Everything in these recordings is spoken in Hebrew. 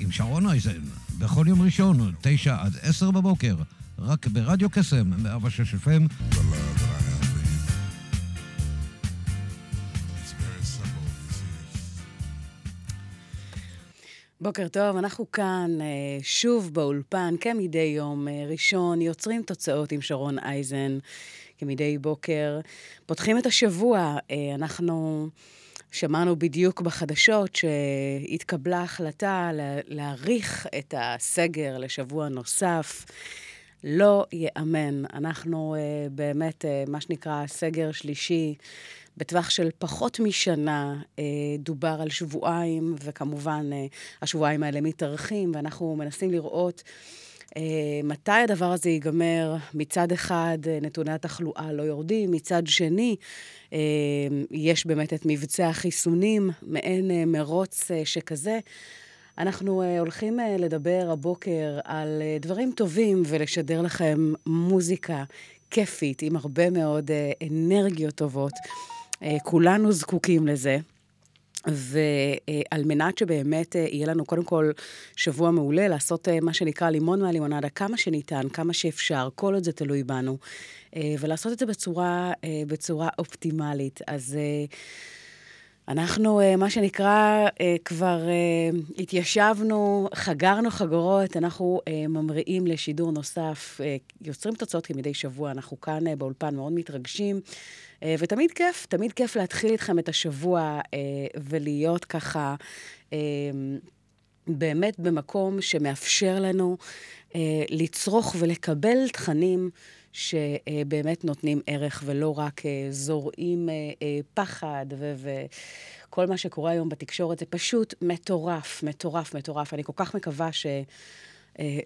עם שרון אייזן, בכל יום ראשון, תשע עד עשר בבוקר, רק ברדיו קסם, 106 FM. בוקר טוב, אנחנו כאן אה, שוב באולפן, כמדי יום אה, ראשון, יוצרים תוצאות עם שרון אייזן, כמדי בוקר. פותחים את השבוע, אה, אנחנו שמענו בדיוק בחדשות שהתקבלה החלטה להאריך את הסגר לשבוע נוסף. לא ייאמן. אנחנו uh, באמת, uh, מה שנקרא, סגר שלישי, בטווח של פחות משנה, uh, דובר על שבועיים, וכמובן, uh, השבועיים האלה מתארחים, ואנחנו מנסים לראות מתי הדבר הזה ייגמר. מצד אחד, uh, נתוני התחלואה לא יורדים, מצד שני, uh, יש באמת את מבצע החיסונים, מעין מרוץ שכזה. אנחנו הולכים לדבר הבוקר על דברים טובים ולשדר לכם מוזיקה כיפית עם הרבה מאוד אנרגיות טובות. כולנו זקוקים לזה. ועל מנת שבאמת יהיה לנו קודם כל שבוע מעולה, לעשות מה שנקרא לימון מהלימונדה כמה שניתן, כמה שאפשר, כל עוד זה תלוי בנו, ולעשות את זה בצורה, בצורה אופטימלית. אז אנחנו, אה, מה שנקרא, אה, כבר אה, התיישבנו, חגרנו חגורות, אנחנו ממריאים לשידור נוסף, יוצרים תוצאות כמדי שבוע, אנחנו כאן באולפן מאוד מתרגשים, ותמיד כיף, תמיד כיף להתחיל איתכם את השבוע ולהיות ככה באמת במקום שמאפשר לנו לצרוך ולקבל תכנים. שבאמת נותנים ערך ולא רק אה, זורעים אה, אה, פחד וכל מה שקורה היום בתקשורת, זה פשוט מטורף, מטורף, מטורף. אני כל כך מקווה ש...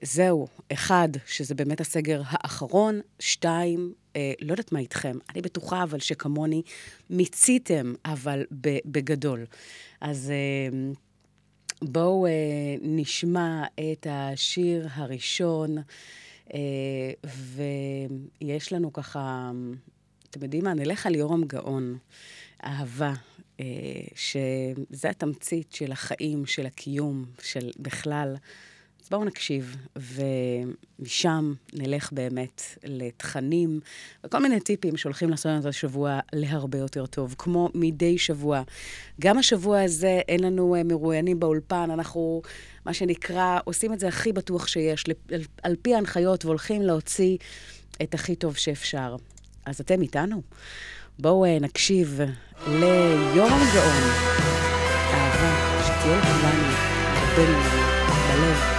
זהו, אחד, שזה באמת הסגר האחרון, שתיים, לא יודעת מה איתכם, אני בטוחה אבל שכמוני מיציתם, אבל בגדול. אז בואו נשמע את השיר הראשון. אה, ויש לנו ככה, אתם יודעים מה? נלך על יורם גאון, אהבה, אה, שזה התמצית של החיים, של הקיום, של בכלל. בואו נקשיב, ומשם נלך באמת לתכנים וכל מיני טיפים שהולכים לעשות לנו את השבוע להרבה יותר טוב, כמו מדי שבוע. גם השבוע הזה אין לנו אה, מרואיינים באולפן, אנחנו, מה שנקרא, עושים את זה הכי בטוח שיש, על, פי ההנחיות, והולכים להוציא את הכי טוב שאפשר. אז אתם איתנו? בואו אה, נקשיב ליורם גאון. אהבה, שתהיה לכולנו הרבה בלב.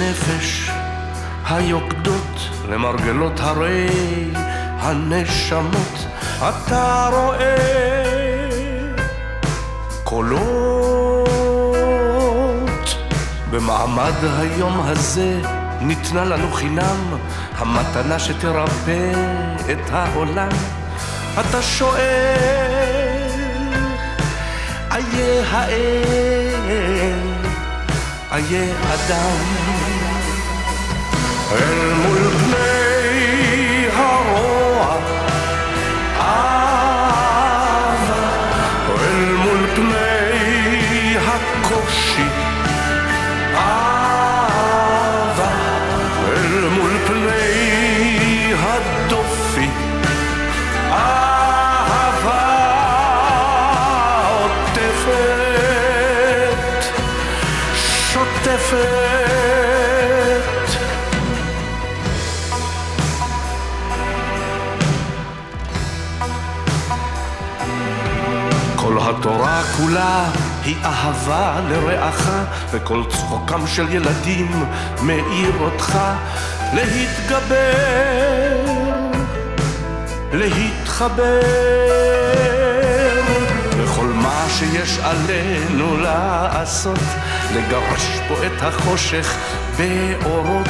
הנפש היוקדות למרגלות הרי הנשמות. אתה רואה קולות. במעמד היום הזה ניתנה לנו חינם המתנה שתרפא את העולם. אתה שואל איה האל איה אדם אל התורה כולה היא אהבה לרעך, וכל צחוקם של ילדים מאיר אותך. להתגבר, להתחבר, וכל מה שיש עלינו לעשות, לגרש פה את החושך באורות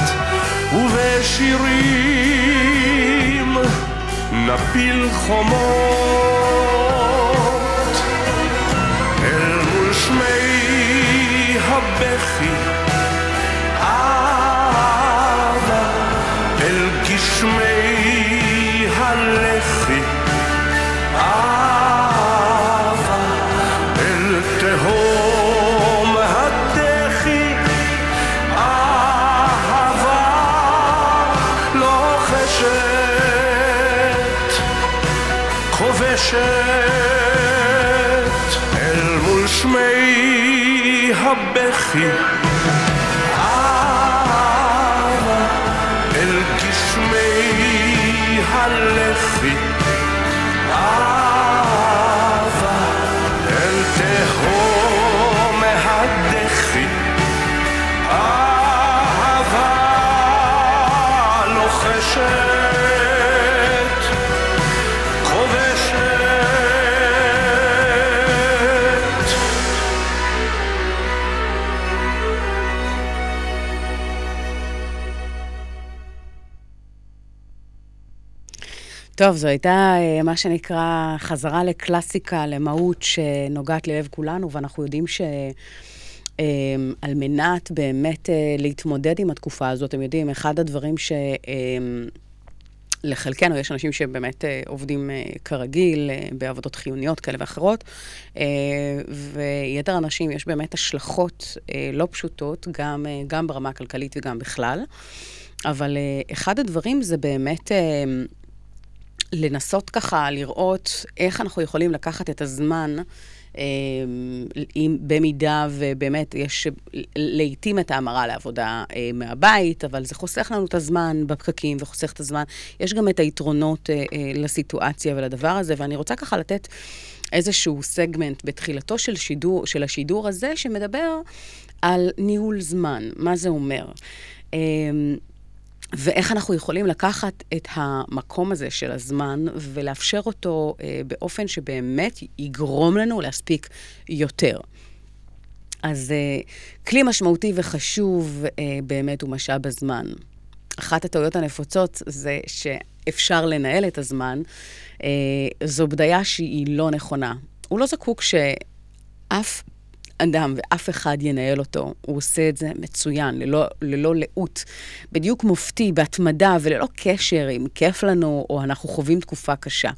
ובשירים. נפיל חומות הבכי טוב, זו הייתה אה, מה שנקרא חזרה לקלאסיקה, למהות שנוגעת ללב כולנו, ואנחנו יודעים ש... אה, על מנת באמת אה, להתמודד עם התקופה הזאת, אתם יודעים, אחד הדברים ש... אה, לחלקנו, יש אנשים שבאמת אה, עובדים כרגיל, בעבודות חיוניות כאלה ואחרות, ויתר אנשים, יש באמת השלכות לא פשוטות, גם, גם ברמה הכלכלית וגם בכלל. אבל אחד הדברים זה באמת אה, לנסות ככה לראות איך אנחנו יכולים לקחת את הזמן. אה, אם במידה ובאמת יש לעתים את ההמרה לעבודה אה, מהבית, אבל זה חוסך לנו את הזמן בפקקים וחוסך את הזמן. יש גם את היתרונות אה, אה, לסיטואציה ולדבר הזה, ואני רוצה ככה לתת איזשהו סגמנט בתחילתו של, שידור, של השידור הזה, שמדבר על ניהול זמן, מה זה אומר. ואיך אנחנו יכולים לקחת את המקום הזה של הזמן ולאפשר אותו אה, באופן שבאמת יגרום לנו להספיק יותר. אז אה, כלי משמעותי וחשוב אה, באמת הוא משאב הזמן. אחת הטעויות הנפוצות זה שאפשר לנהל את הזמן. אה, זו בדיה שהיא לא נכונה. הוא לא זקוק שאף אדם ואף אחד ינהל אותו. הוא עושה את זה מצוין, ללא, ללא לאות, בדיוק מופתי, בהתמדה וללא קשר אם כיף לנו או אנחנו חווים תקופה קשה.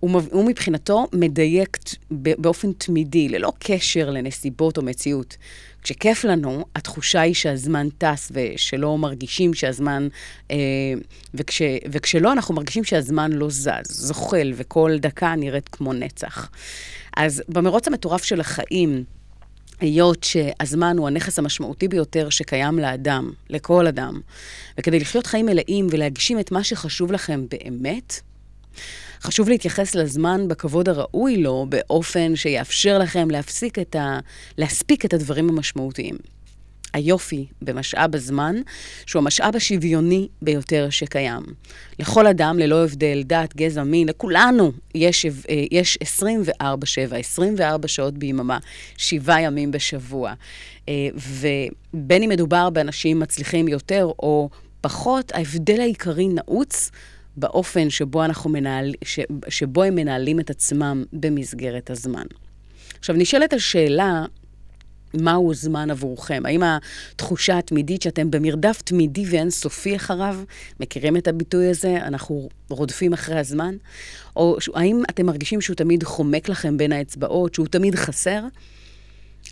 הוא, מב- הוא מבחינתו מדייק באופן תמידי, ללא קשר לנסיבות או מציאות. כשכיף לנו, התחושה היא שהזמן טס ושלא מרגישים שהזמן... אה, וכש, וכשלא, אנחנו מרגישים שהזמן לא זז, זוחל, וכל דקה נראית כמו נצח. אז במרוץ המטורף של החיים, היות שהזמן הוא הנכס המשמעותי ביותר שקיים לאדם, לכל אדם, וכדי לחיות חיים מלאים ולהגשים את מה שחשוב לכם באמת, חשוב להתייחס לזמן בכבוד הראוי לו, באופן שיאפשר לכם להפסיק את ה... להספיק את הדברים המשמעותיים. היופי במשאב הזמן, שהוא המשאב השוויוני ביותר שקיים. לכל אדם, ללא הבדל דת, גזע, מין, לכולנו יש, אה, יש 24-7, 24 שעות ביממה, שבעה ימים בשבוע. אה, ובין אם מדובר באנשים מצליחים יותר או פחות, ההבדל העיקרי נעוץ באופן שבו, אנחנו מנהל, ש, שבו הם מנהלים את עצמם במסגרת הזמן. עכשיו, נשאלת השאלה, מהו זמן עבורכם? האם התחושה התמידית שאתם במרדף תמידי ואינסופי אחריו, מכירים את הביטוי הזה, אנחנו רודפים אחרי הזמן? או האם אתם מרגישים שהוא תמיד חומק לכם בין האצבעות, שהוא תמיד חסר?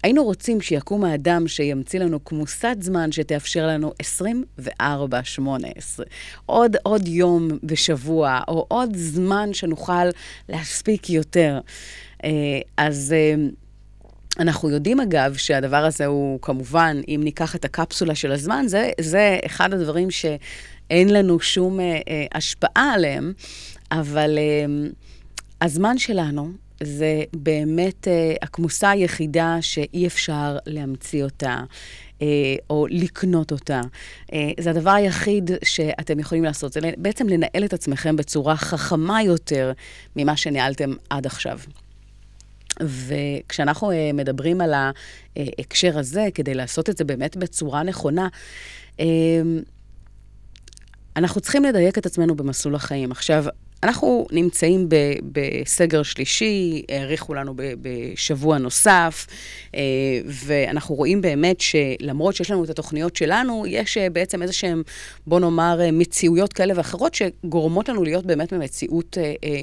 היינו רוצים שיקום האדם שימציא לנו כמוסת זמן שתאפשר לנו 24-18, עוד, עוד יום בשבוע, או עוד זמן שנוכל להספיק יותר. אה, אז... אנחנו יודעים, אגב, שהדבר הזה הוא כמובן, אם ניקח את הקפסולה של הזמן, זה, זה אחד הדברים שאין לנו שום אה, אה, השפעה עליהם, אבל אה, הזמן שלנו זה באמת אה, הכמוסה היחידה שאי אפשר להמציא אותה. אה, או לקנות אותה. אה, זה הדבר היחיד שאתם יכולים לעשות, זה בעצם לנהל את עצמכם בצורה חכמה יותר ממה שניהלתם עד עכשיו. וכשאנחנו אה, מדברים על ההקשר הזה, כדי לעשות את זה באמת בצורה נכונה, אנחנו צריכים לדייק את עצמנו במסלול החיים. עכשיו, אנחנו נמצאים ב, בסגר שלישי, האריכו לנו ב, בשבוע נוסף, אה, ואנחנו רואים באמת שלמרות שיש לנו את התוכניות שלנו, יש אה, בעצם איזה שהן, בוא נאמר, אה, מציאויות כאלה ואחרות שגורמות לנו להיות באמת במציאות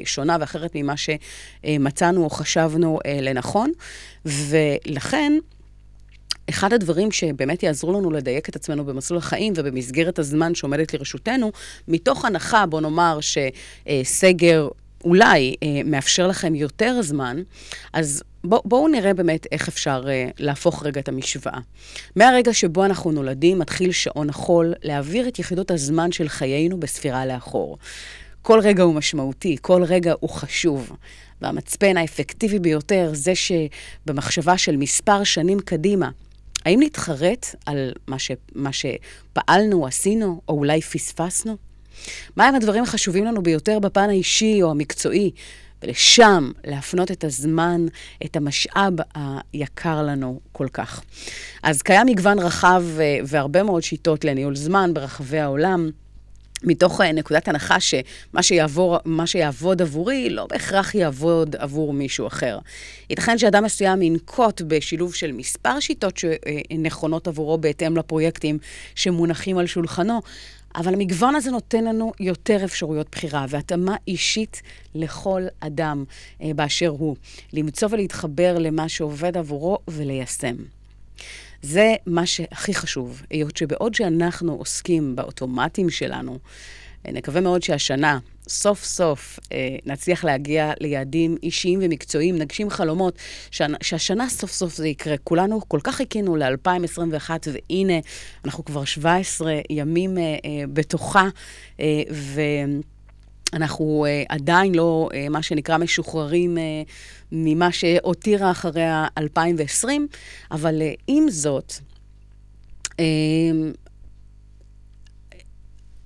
שונה ואחרת ממה שמצאנו או חשבנו לנכון, ולכן, אחד הדברים שבאמת יעזרו לנו לדייק את עצמנו במסלול החיים ובמסגרת הזמן שעומדת לרשותנו, מתוך הנחה, בוא נאמר, שסגר אולי אה, מאפשר לכם יותר זמן, אז בוא, בואו נראה באמת איך אפשר אה, להפוך רגע את המשוואה. מהרגע שבו אנחנו נולדים, מתחיל שעון החול להעביר את יחידות הזמן של חיינו בספירה לאחור. כל רגע הוא משמעותי, כל רגע הוא חשוב. והמצפן האפקטיבי ביותר זה שבמחשבה של מספר שנים קדימה, האם להתחרט על מה, ש, מה שפעלנו, עשינו, או אולי פספסנו? מהם הדברים החשובים לנו ביותר בפן האישי או המקצועי? ולשם להפנות את הזמן, את המשאב היקר לנו כל כך. אז קיים מגוון רחב אה, והרבה מאוד שיטות לניהול זמן ברחבי העולם. מתוך אה, נקודת הנחה שמה שיעבור, שיעבוד עבורי לא בהכרח יעבוד עבור מישהו אחר. ייתכן שאדם מסוים ינקוט בשילוב של מספר שיטות שנכונות עבורו בהתאם לפרויקטים שמונחים על שולחנו, אבל המגוון הזה נותן לנו יותר אפשרויות בחירה והתאמה אישית לכל אדם אה, באשר הוא. למצוא ולהתחבר למה שעובד עבורו וליישם. זה מה שהכי חשוב, היות שבעוד שאנחנו עוסקים באוטומטים שלנו, נקווה מאוד שהשנה, סוף סוף, אה, נצליח להגיע ליעדים אישיים ומקצועיים, נגשים חלומות, שהשנה סוף סוף זה יקרה. כולנו כל כך חיכינו ל-2021, והנה, אנחנו כבר 17 ימים אה, אה, בתוכה, ו... אנחנו uh, עדיין לא, uh, מה שנקרא, משוחררים uh, ממה שהותירה אחרי ה-2020, אבל uh, עם זאת, uh,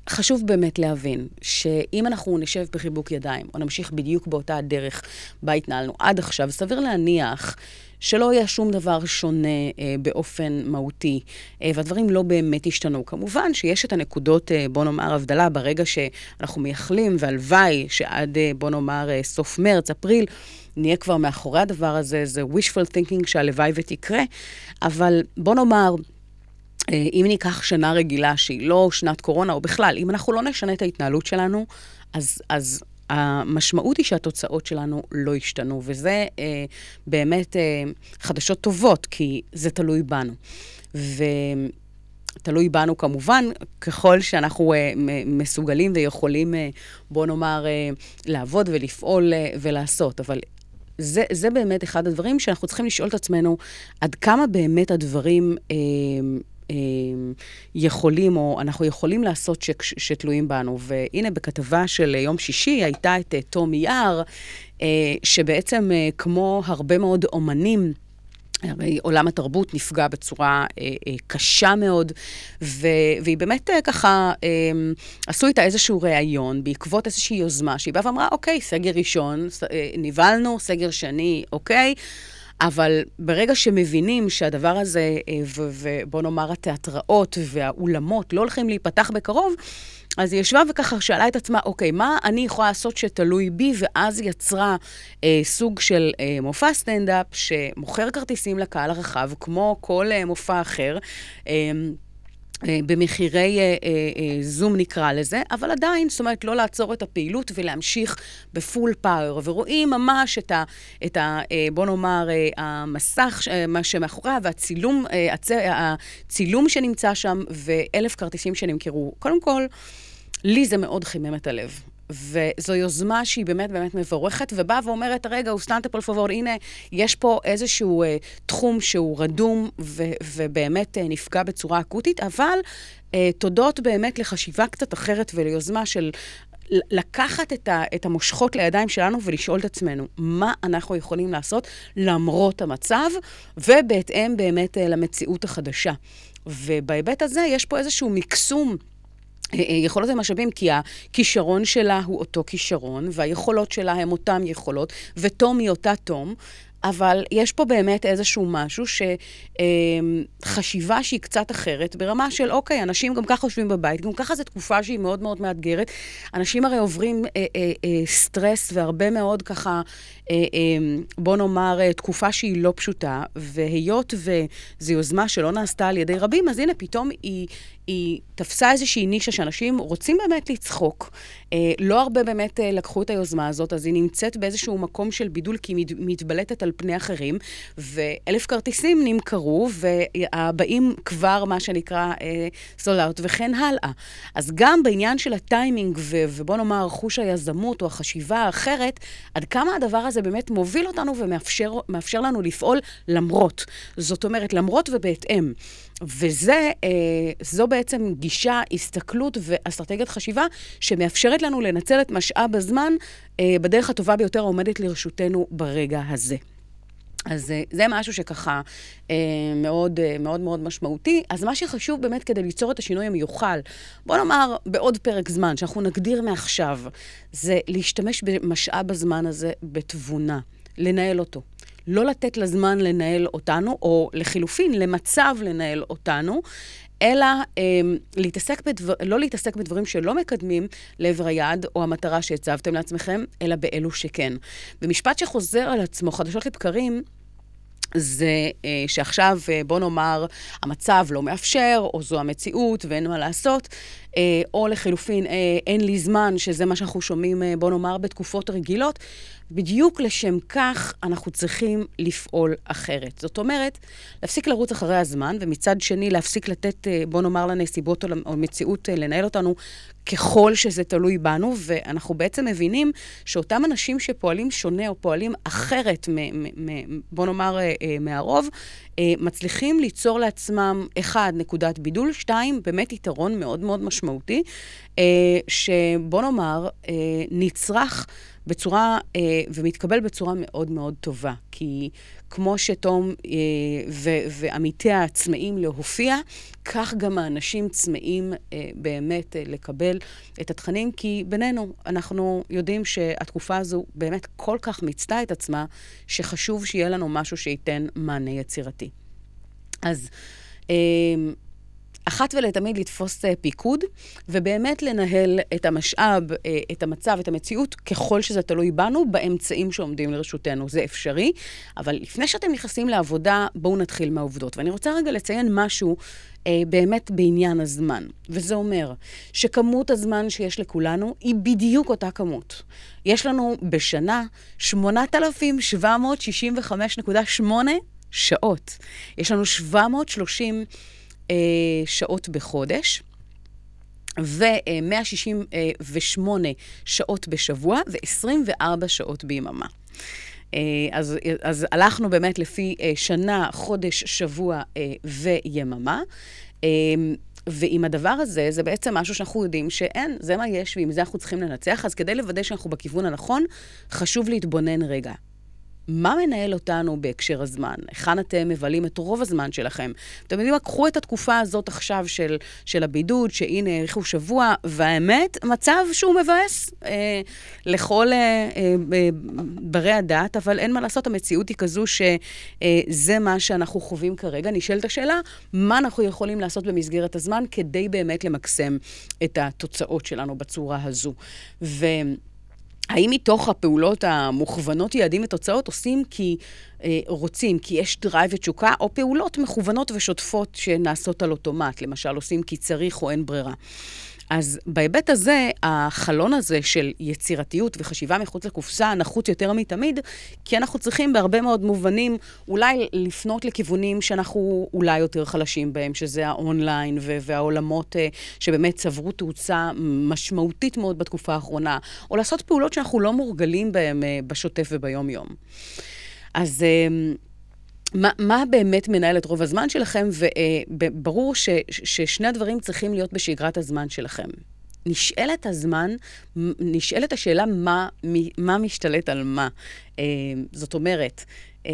חשוב באמת להבין שאם אנחנו נשב בחיבוק ידיים, או נמשיך בדיוק באותה הדרך בה התנהלנו עד עכשיו, סביר להניח שלא יהיה שום דבר שונה אה, באופן מהותי, אה, והדברים לא באמת השתנו. כמובן שיש את הנקודות, אה, בוא נאמר, הבדלה ברגע שאנחנו מייחלים, והלוואי שעד, אה, בוא נאמר, אה, סוף מרץ, אפריל, נהיה כבר מאחורי הדבר הזה, זה wishful thinking שהלוואי ותקרה, אבל בוא נאמר, אה, אם ניקח שנה רגילה שהיא לא שנת קורונה, או בכלל, אם אנחנו לא נשנה את ההתנהלות שלנו, אז, אז המשמעות היא שהתוצאות שלנו לא השתנו, וזה אה, באמת אה, חדשות טובות, כי זה תלוי בנו. ותלוי בנו כמובן, ככל שאנחנו אה, מסוגלים ויכולים, אה, בוא נאמר, אה, לעבוד ולפעול אה, ולעשות. אבל זה, זה באמת אחד הדברים שאנחנו צריכים לשאול את עצמנו, עד כמה באמת הדברים... אמ, יכולים, או אנחנו יכולים לעשות ש, שתלויים בנו. והנה, בכתבה של יום שישי הייתה את תומי אה, יער, אה, שבעצם, אה, כמו הרבה מאוד אומנים, הרי עולם התרבות נפגע בצורה אה, אה, קשה מאוד, ו, והיא באמת אה, ככה, אה, עשו איתה איזשהו ראיון בעקבות איזושהי יוזמה, שהיא באה ואמרה, אוקיי, סגר ראשון, אה, נבהלנו, סגר שני, אוקיי. אבל ברגע שמבינים שהדבר הזה, אה, ובוא נאמר התיאטראות והאולמות לא הולכים להיפתח בקרוב, אז היא ישבה וככה שאלה את עצמה, אוקיי, מה אני יכולה לעשות שתלוי בי? ואז יצרה אה, סוג של אה, מופע סטנדאפ שמוכר כרטיסים לקהל הרחב, כמו כל אה, מופע אחר. אה, במחירי אה, אה, זום נקרא לזה, אבל עדיין, זאת אומרת, לא לעצור את הפעילות ולהמשיך בפול פאוור. ורואים ממש את ה... את ה בוא נאמר, המסך, מה שמאחוריה, והצילום הצ... הצילום שנמצא שם, ואלף כרטיסים שנמכרו. קודם כל, לי זה מאוד חימם את הלב. וזו יוזמה שהיא באמת באמת מבורכת, ובאה ואומרת, רגע, אוסטנטה פול הנה, יש פה איזשהו uh, תחום שהוא רדום ו- ובאמת uh, נפגע בצורה אקוטית, אבל uh, תודות באמת לחשיבה קצת אחרת וליוזמה של לקחת את, ה, את המושכות לידיים שלנו ולשאול את עצמנו, מה אנחנו יכולים לעשות למרות המצב, ובהתאם באמת אה, למציאות החדשה. ובהיבט הזה יש פה איזשהו מקסום. אה, אה, יכולות ומשאבים, כי הכישרון שלה הוא אותו כישרון, והיכולות שלה הם אותן יכולות, ותום היא אותה תום, אבל יש פה באמת איזשהו משהו שחשיבה אמ, שהיא קצת אחרת, ברמה של, אוקיי, אנשים גם ככה יושבים בבית, גם ככה זו תקופה שהיא מאוד מאוד מאתגרת. אנשים הרי עוברים אה, אה, אה, סטרס והרבה מאוד ככה, אה, אה, בוא נאמר, אה, תקופה שהיא לא פשוטה, והיות וזו יוזמה שלא נעשתה על ידי רבים, אז הנה, פתאום היא... היא תפסה איזושהי נישה שאנשים רוצים באמת לצחוק. אה, לא הרבה באמת אה, לקחו את היוזמה הזאת, אז היא נמצאת באיזשהו מקום של בידול, כי היא מתבלטת על פני אחרים, ואלף כרטיסים נמכרו, והבאים כבר, מה שנקרא, אה, אאוט, וכן הלאה. אז גם בעניין של הטיימינג, ו- ובוא נאמר, חוש היזמות או החשיבה האחרת, עד כמה הדבר הזה באמת מוביל אותנו ומאפשר לנו לפעול למרות. זאת אומרת, למרות ובהתאם. וזו בעצם גישה, הסתכלות ואסטרטגיית חשיבה שמאפשרת לנו לנצל את משאב הזמן אה, בדרך הטובה ביותר העומדת לרשותנו ברגע הזה. אז אה, זה משהו שככה אה, מאוד אה, מאוד מאוד משמעותי. אז מה שחשוב באמת כדי ליצור את השינוי המיוחל, בוא נאמר בעוד פרק זמן, שאנחנו נגדיר מעכשיו, זה להשתמש במשאב הזמן הזה בתבונה, לנהל אותו. לא לתת לזמן לנהל אותנו, או לחילופין, למצב לנהל אותנו, אלא אה, להתעסק בדבר, לא להתעסק בדברים שלא מקדמים לעבר היעד או המטרה שהצבתם לעצמכם, אלא באלו שכן. ומשפט שחוזר על עצמו חדשות לבקרים, זה אה, שעכשיו, אה, בוא נאמר, המצב לא מאפשר, או זו המציאות ואין מה לעשות, או לחילופין, אה, אין לי זמן, שזה מה שאנחנו שומעים, אה, בוא נאמר, בתקופות רגילות. בדיוק לשם כך אנחנו צריכים לפעול אחרת. זאת אומרת, להפסיק לרוץ אחרי הזמן, ומצד שני להפסיק לתת, אה, בוא נאמר, לנסיבות או למציאות אה, לנהל אותנו ככל שזה תלוי בנו, ואנחנו בעצם מבינים שאותם אנשים שפועלים שונה או פועלים אחרת, מ- מ- בוא נאמר, אה, מהרוב, מצליחים ליצור לעצמם, אחד, נקודת בידול, שתיים, באמת יתרון מאוד מאוד משמעותי, שבוא נאמר, נצרך בצורה, אה, ומתקבל בצורה מאוד מאוד טובה. כי כמו שתום אה, ועמיתיה צמאים להופיע, כך גם האנשים צמאים אה, באמת לקבל את התכנים, כי בינינו, אנחנו יודעים שהתקופה הזו באמת כל כך מיצתה את עצמה, שחשוב שיהיה לנו משהו שייתן מענה יצירתי. אז... אחת ולתמיד לתפוס אה, פיקוד, ובאמת לנהל את המשאב, אה, את המצב, את המציאות, ככל שזה תלוי בנו, באמצעים שעומדים לרשותנו. זה אפשרי, אבל לפני שאתם נכנסים לעבודה, בואו נתחיל מהעובדות. ואני רוצה רגע לציין משהו אה, באמת בעניין הזמן, וזה אומר שכמות הזמן שיש לכולנו היא בדיוק אותה כמות. יש לנו בשנה 8,765.8 שעות. יש לנו 730... אה, שעות בחודש. ו-168 שעות בשבוע ו-24 שעות ביממה. אה, אז, אז הלכנו באמת לפי אה, שנה, חודש, שבוע ויממה. ועם הדבר הזה, זה בעצם משהו שאנחנו יודעים שאין, זה מה יש, ועם זה אנחנו צריכים לנצח. אז כדי לוודא שאנחנו בכיוון הנכון, חשוב להתבונן רגע. מה מנהל אותנו בהקשר הזמן? היכן אתם מבלים את רוב הזמן שלכם? אתם יודעים מה? קחו את התקופה הזאת עכשיו של, של הבידוד, שהנה האריכו שבוע, והאמת, מצב שהוא מבאס אה, לכל אה, אה, ברי הדת, אבל אין מה לעשות, המציאות היא כזו שזה אה, מה שאנחנו חווים כרגע. נשאלת השאלה, מה אנחנו יכולים לעשות במסגרת הזמן כדי באמת למקסם את התוצאות שלנו בצורה הזו. ו... האם מתוך הפעולות המוכוונות יעדים ותוצאות עושים כי אה, רוצים, כי יש drive ותשוקה, או פעולות מכוונות ושוטפות שנעשות על אוטומט, למשל עושים כי צריך או אין ברירה. אז בהיבט הזה, החלון הזה של יצירתיות וחשיבה מחוץ לקופסה נחוץ יותר מתמיד, כי אנחנו צריכים בהרבה מאוד מובנים אולי לפנות לכיוונים שאנחנו אולי יותר חלשים בהם, שזה האונליין והעולמות אה, שבאמת צברו תאוצה משמעותית מאוד בתקופה האחרונה, או לעשות פעולות שאנחנו לא מורגלים בהן uh, בשוטף וביום-יום. אז... מה, באמת מנהל את רוב הזמן שלכם, וברור ש, ששני הדברים צריכים להיות בשגרת הזמן שלכם. נשאלת הזמן, נשאלת השאלה מה, מה משתלט על מה. אה, זאת אומרת, אה,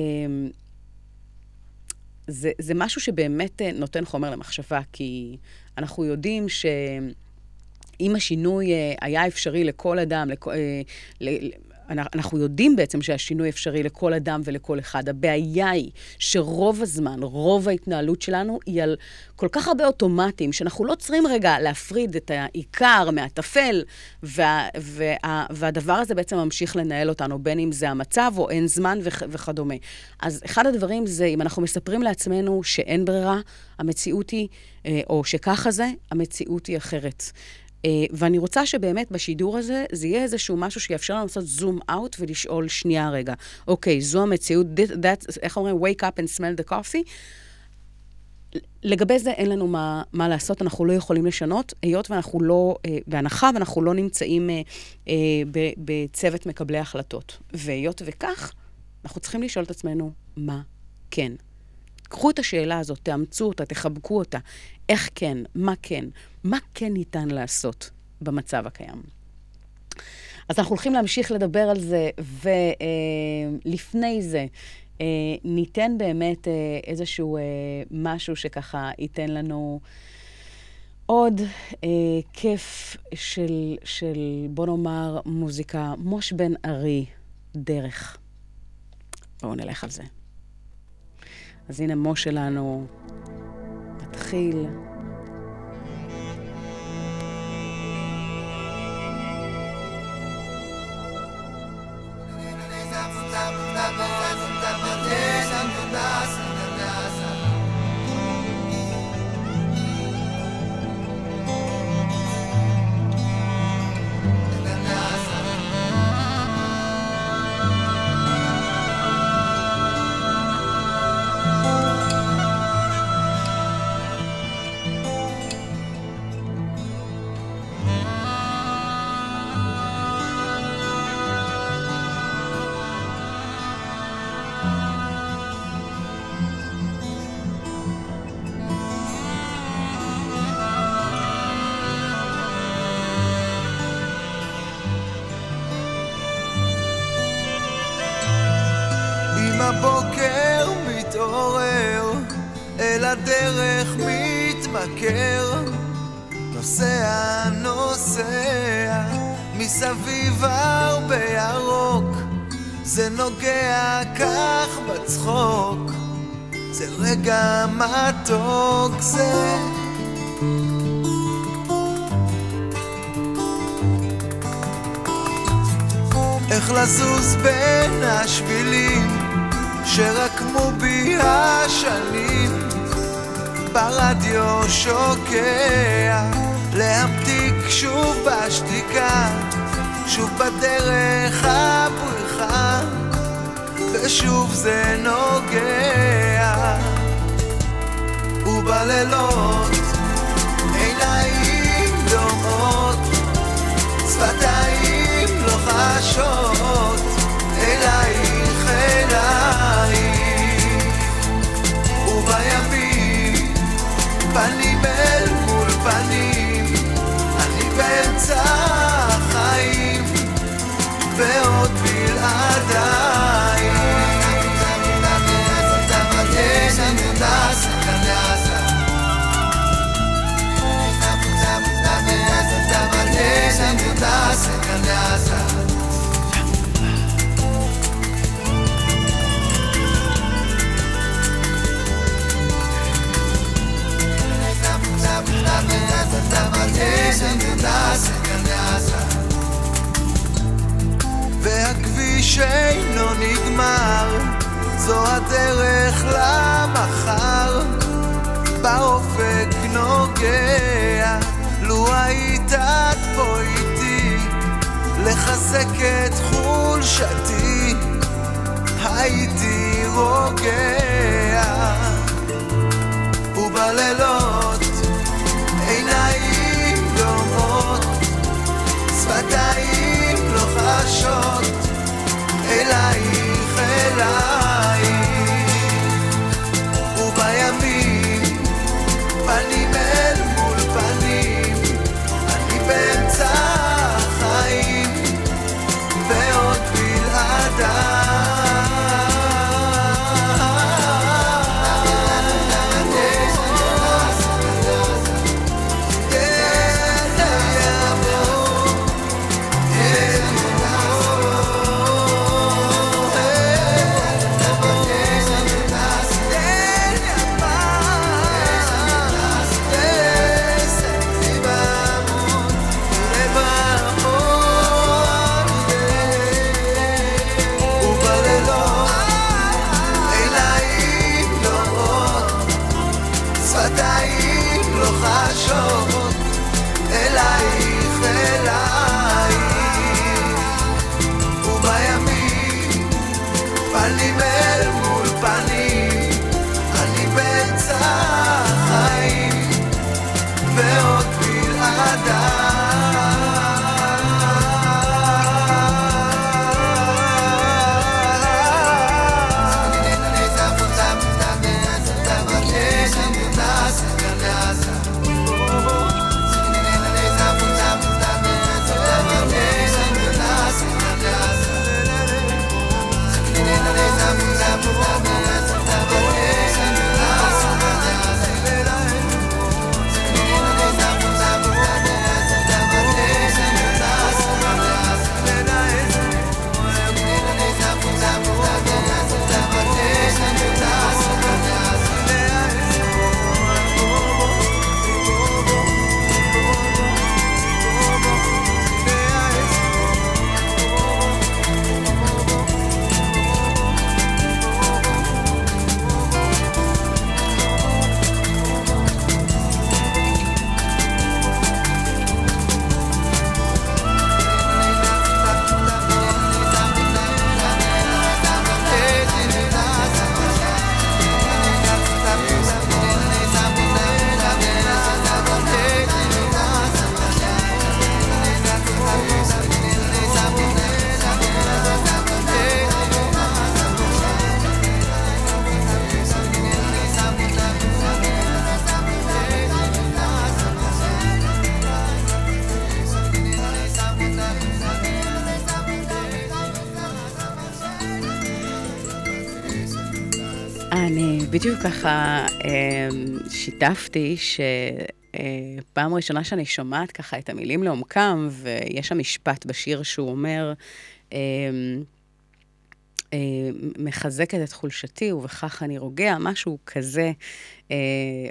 זה, זה משהו שבאמת אה, נותן חומר למחשבה, כי אנחנו יודעים שאם השינוי היה אפשרי לכל אדם, לכל, אנחנו יודעים בעצם שהשינוי אפשרי לכל אדם ולכל אחד. הבעיה היא שרוב הזמן, רוב ההתנהלות שלנו היא על כל כך הרבה אוטומטים, שאנחנו לא צריכים רגע להפריד את העיקר מהטפל, וה, וה, והדבר הזה בעצם ממשיך לנהל אותנו, בין אם זה המצב או אין זמן וכ, וכדומה. אז אחד הדברים זה, אם אנחנו מספרים לעצמנו שאין ברירה, המציאות היא, אה, או שככה זה, המציאות היא אחרת. Uh, ואני רוצה שבאמת בשידור הזה, זה יהיה איזשהו משהו שיאפשר לנו לעשות זום אאוט ולשאול שנייה רגע, אוקיי, זו המציאות, that, איך אומרים? wake up and smell the coffee. לגבי זה אין לנו מה, מה לעשות, אנחנו לא יכולים לשנות, היות ואנחנו לא, uh, בהנחה ואנחנו לא נמצאים uh, uh, בצוות מקבלי החלטות. והיות וכך, אנחנו צריכים לשאול את עצמנו, מה כן? קחו את השאלה הזאת, תאמצו אותה, תחבקו אותה. איך כן? מה כן? מה כן ניתן לעשות במצב הקיים? אז אנחנו הולכים להמשיך לדבר על זה, ולפני זה, אה, ניתן באמת אה, איזשהו אה, משהו שככה ייתן לנו עוד כיף של, של, בוא נאמר, מוזיקה. מוש בן ארי, דרך. בואו נלך על זה. אז הנה מוש שלנו מתחיל. הדרך מתמכר, נוסע, נוסע, מסביב הרבה ירוק, זה נוגע כך בצחוק, זה רגע מתוק זה. איך לזוז בין השבילים שרקמו בי השנים ברדיו שוקע להמתיק שוב בשתיקה שוב בדרך הבריחה ושוב זה נוגע. ובלילות עיניים דומעות שפתיים לוחשות אלייך אלייך פנים אל מול פנים, אני באמצע החיים, ועוד בלעדיי. והכביש אינו נגמר, זו הדרך למחר, באופק נוגע, לו היית פה איתי, לחזק את חולשתי, הייתי רוגע, ובלילות עיניים דומעות, שפתיים לוחשות, אלייך אלייך, ככה אמ, שיתפתי שפעם ראשונה שאני שומעת ככה את המילים לעומקם, ויש שם משפט בשיר שהוא אומר, אמ, אה, מחזקת את חולשתי ובכך אני רוגע, משהו כזה, אה,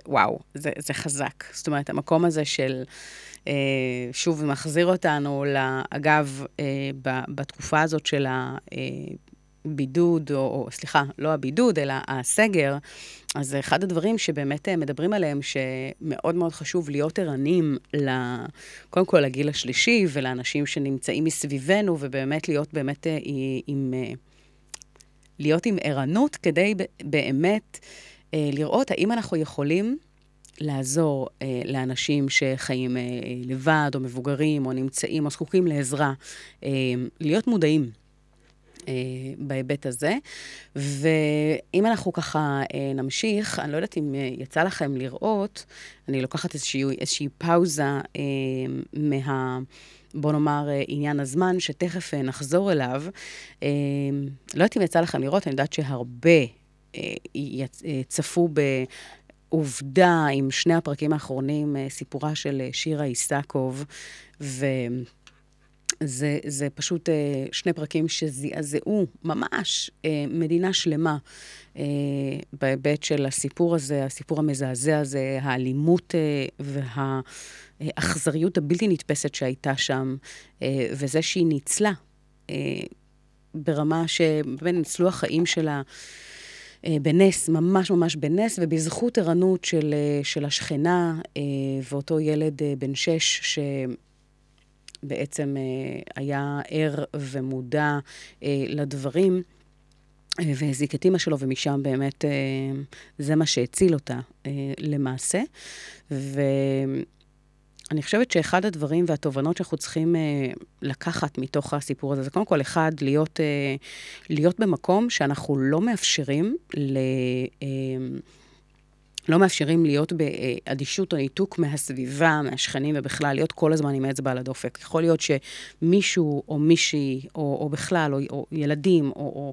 וואו, זה, זה חזק. זאת אומרת, המקום הזה של, אה, שוב, מחזיר אותנו, אגב, בתקופה הזאת של ה... אה, בידוד, או, או סליחה, לא הבידוד, אלא הסגר, אז אחד הדברים שבאמת אה, מדברים עליהם, שמאוד מאוד חשוב להיות ערנים, קודם כל לגיל השלישי ולאנשים שנמצאים מסביבנו, ובאמת להיות באמת אה, עם, אה, להיות עם ערנות, כדי באמת לראות האם אנחנו יכולים לעזור אה, לאנשים שחיים אה, לבד, או מבוגרים, או נמצאים, או זקוקים לעזרה, אה, להיות מודעים. אה, בהיבט הזה. ואם אנחנו ככה אה, נמשיך, אני לא יודעת אם אה, יצא לכם לראות, אני לוקחת איזושהי, איזושהי פאוזה מה... בוא נאמר, עניין הזמן, שתכף נחזור אליו. לא יודעת אם יצא לכם לראות, אני יודעת שהרבה צפו בעובדה עם שני הפרקים האחרונים, סיפורה של שירה איסקוב, ו... זה, זה פשוט אה, שני פרקים שזעזעו ממש אה, מדינה שלמה אה, בהיבט של הסיפור הזה, הסיפור המזעזע הזה, האלימות והאכזריות הבלתי נתפסת שהייתה שם, וזה שהיא ניצלה ברמה שבאמת ניצלו החיים שלה. בנס, ממש ממש בנס, ובזכות ערנות של, של השכנה ואותו ילד בן שש, ש... בעצם אה, היה ער ומודע אה, לדברים. אה, והזיק את אימא שלו, ומשם באמת זה מה שהציל אותה למעשה. ואני חושבת שאחד הדברים והתובנות שאנחנו צריכים לקחת מתוך הסיפור הזה, זה קודם כל, אחד, להיות, להיות במקום שאנחנו לא מאפשרים ל... לא מאפשרים להיות באדישות או ניתוק מהסביבה, מהשכנים ובכלל, להיות כל הזמן עם אצבע על הדופק. יכול להיות שמישהו או מישהי, או, או בכלל, או, או ילדים, או, או,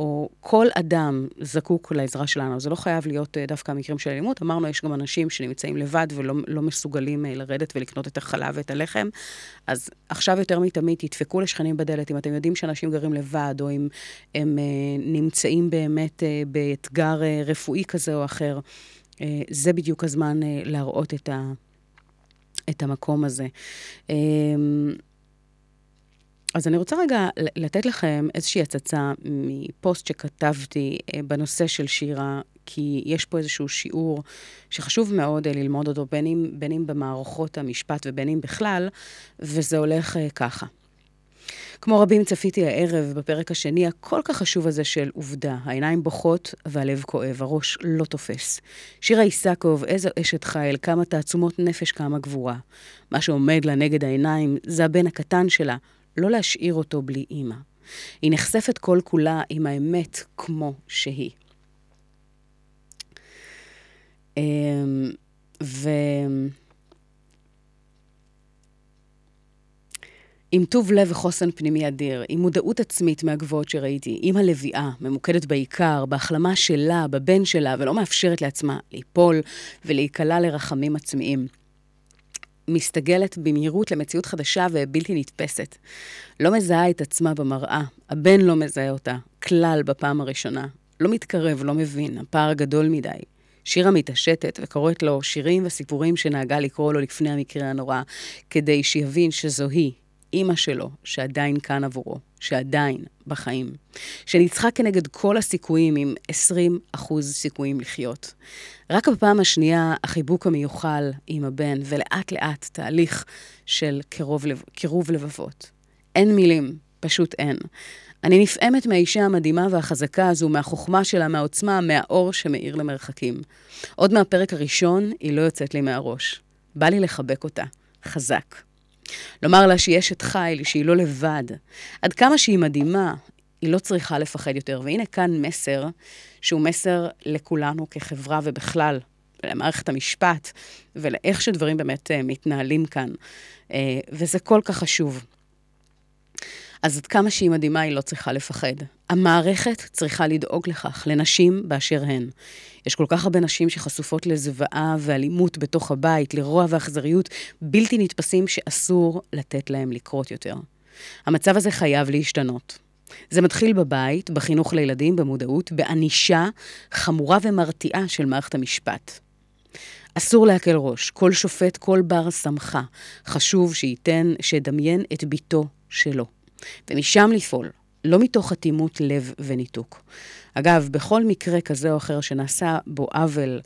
או כל אדם זקוק לעזרה שלנו. זה לא חייב להיות אה, דווקא מקרים של אלימות. אמרנו, יש גם אנשים שנמצאים לבד ולא לא מסוגלים אה, לרדת ולקנות את החלב ואת הלחם. אז עכשיו יותר מתמיד, תדפקו לשכנים בדלת. אם אתם יודעים שאנשים גרים לבד, או אם הם אה, נמצאים באמת באתגר רפואי כזה או אחר. זה בדיוק הזמן להראות את, ה, את המקום הזה. אה, אז אני רוצה רגע לתת לכם איזושהי הצצה מפוסט שכתבתי בנושא של שירה, כי יש פה איזשהו שיעור שחשוב מאוד אה, ללמוד אותו, בין אם, בין אם במערכות המשפט ובין אם בכלל, וזה הולך אה, ככה. כמו רבים צפיתי הערב בפרק השני הכל כך חשוב הזה של עובדה. העיניים בוכות והלב כואב, הראש לא תופס. שירה איסקוב, איזו אשת חיל, כמה תעצומות נפש, כמה גבורה. מה שעומד לה נגד העיניים זה הבן הקטן שלה, לא להשאיר אותו בלי אימא. היא נחשפת כל כולה עם האמת כמו שהיא. אמ, ו... עם טוב לב וחוסן פנימי אדיר, עם מודעות עצמית מהגבוהות שראיתי, עם הלוויה, ממוקדת בעיקר, בהחלמה שלה, בבן שלה, ולא מאפשרת לעצמה ליפול ולהיקלע לרחמים עצמיים. מסתגלת במהירות למציאות חדשה ובלתי נתפסת. לא מזהה את עצמה במראה, הבן לא מזהה אותה, כלל בפעם הראשונה. לא מתקרב, לא מבין, הפער גדול מדי. שירה מתעשתת וקוראת לו שירים וסיפורים שנהגה לקרוא לו לפני המקרה הנורא, כדי שיבין שזו היא, אימא שלו, שעדיין כאן עבורו, שעדיין בחיים, שניצחה כנגד כל הסיכויים עם 20 אחוז סיכויים לחיות. רק בפעם השנייה החיבוק המיוחל עם הבן, ולאט לאט תהליך של קירוב, לב, קירוב לבבות. אין מילים, פשוט אין. אני נפעמת מהאישה המדהימה והחזקה הזו, מהחוכמה שלה, מהעוצמה, מהאור שמאיר למרחקים. עוד מהפרק הראשון, היא לא יוצאת לי מהראש. בא לי לחבק אותה. חזק. לומר לה שהיא אשת חיל, שהיא לא לבד. עד כמה שהיא מדהימה, היא לא צריכה לפחד יותר. והנה כאן מסר שהוא מסר לכולנו כחברה ובכלל, למערכת המשפט, ולאיך שדברים באמת uh, מתנהלים כאן. Uh, וזה כל כך חשוב. אז עד כמה שהיא מדהימה, היא לא צריכה לפחד. המערכת צריכה לדאוג לכך, לנשים באשר הן. יש כל כך הרבה נשים שחשופות לזוועה ואלימות בתוך הבית, לרוע ואכזריות בלתי נתפסים שאסור לתת להם לקרות יותר. המצב הזה חייב להשתנות. זה מתחיל בבית, בחינוך לילדים, במודעות, בענישה חמורה ומרתיעה של מערכת המשפט. אסור להקל ראש. כל שופט, כל בר סמכה, חשוב שייתן, שידמיין את ביתו שלו. ומשם לפעול, לא מתוך אטימות לב וניתוק. אגב, בכל מקרה כזה או אחר שנעשה בו עוול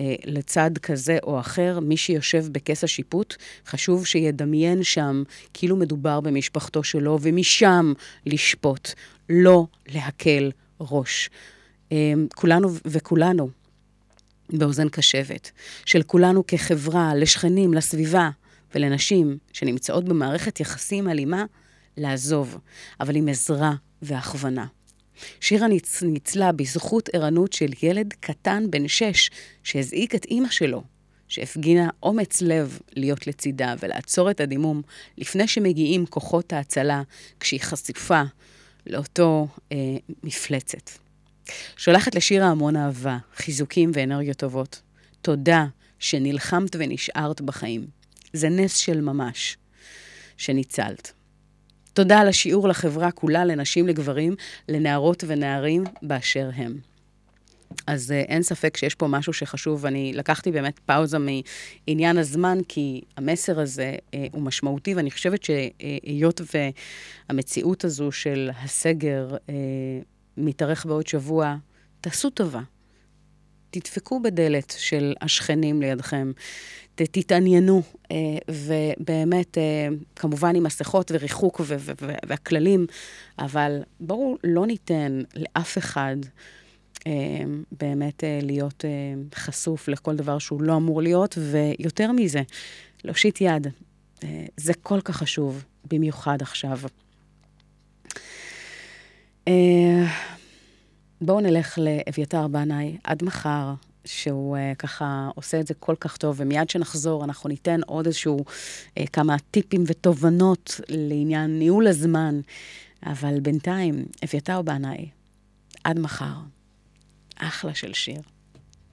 אה, לצד כזה או אחר, מי שיושב בכס השיפוט, חשוב שידמיין שם כאילו מדובר במשפחתו שלו, ומשם לשפוט, לא להקל ראש. אה, כולנו וכולנו באוזן קשבת, של כולנו כחברה, לשכנים, לסביבה ולנשים שנמצאות במערכת יחסים אלימה, לעזוב, אבל עם עזרה והכוונה. שירה ניצ... ניצלה בזכות ערנות של ילד קטן בן שש שהזעיק את אימא שלו, שהפגינה אומץ לב להיות לצידה ולעצור את הדימום לפני שמגיעים כוחות ההצלה כשהיא חשיפה לאותו אה, מפלצת. שולחת לשירה המון אהבה, חיזוקים ואנרגיות טובות. תודה שנלחמת ונשארת בחיים. זה נס של ממש שניצלת. תודה על השיעור לחברה כולה, לנשים, לגברים, לנערות ונערים באשר הם. אז uh, אין ספק שיש פה משהו שחשוב, אני לקחתי באמת פאוזה מעניין הזמן, כי המסר הזה uh, הוא משמעותי, ואני חושבת שהיות והמציאות הזו של הסגר uh, מתארך בעוד שבוע, תעשו טובה. תדפקו בדלת של השכנים לידכם, תתעניינו, אה, ובאמת, אה, כמובן עם מסכות וריחוק והכללים, אבל בואו לא ניתן לאף אחד אה, באמת להיות חשוף לכל דבר שהוא לא אמור להיות, ויותר מזה, להושיט יד. זה כל כך חשוב, במיוחד עכשיו. בואו נלך לאביתר בנאי עד מחר, שהוא uh, ככה עושה את זה כל כך טוב, ומיד שנחזור אנחנו ניתן עוד איזשהו uh, כמה טיפים ותובנות לעניין ניהול הזמן, אבל בינתיים, אביתר בנאי, עד מחר. אחלה של שיר.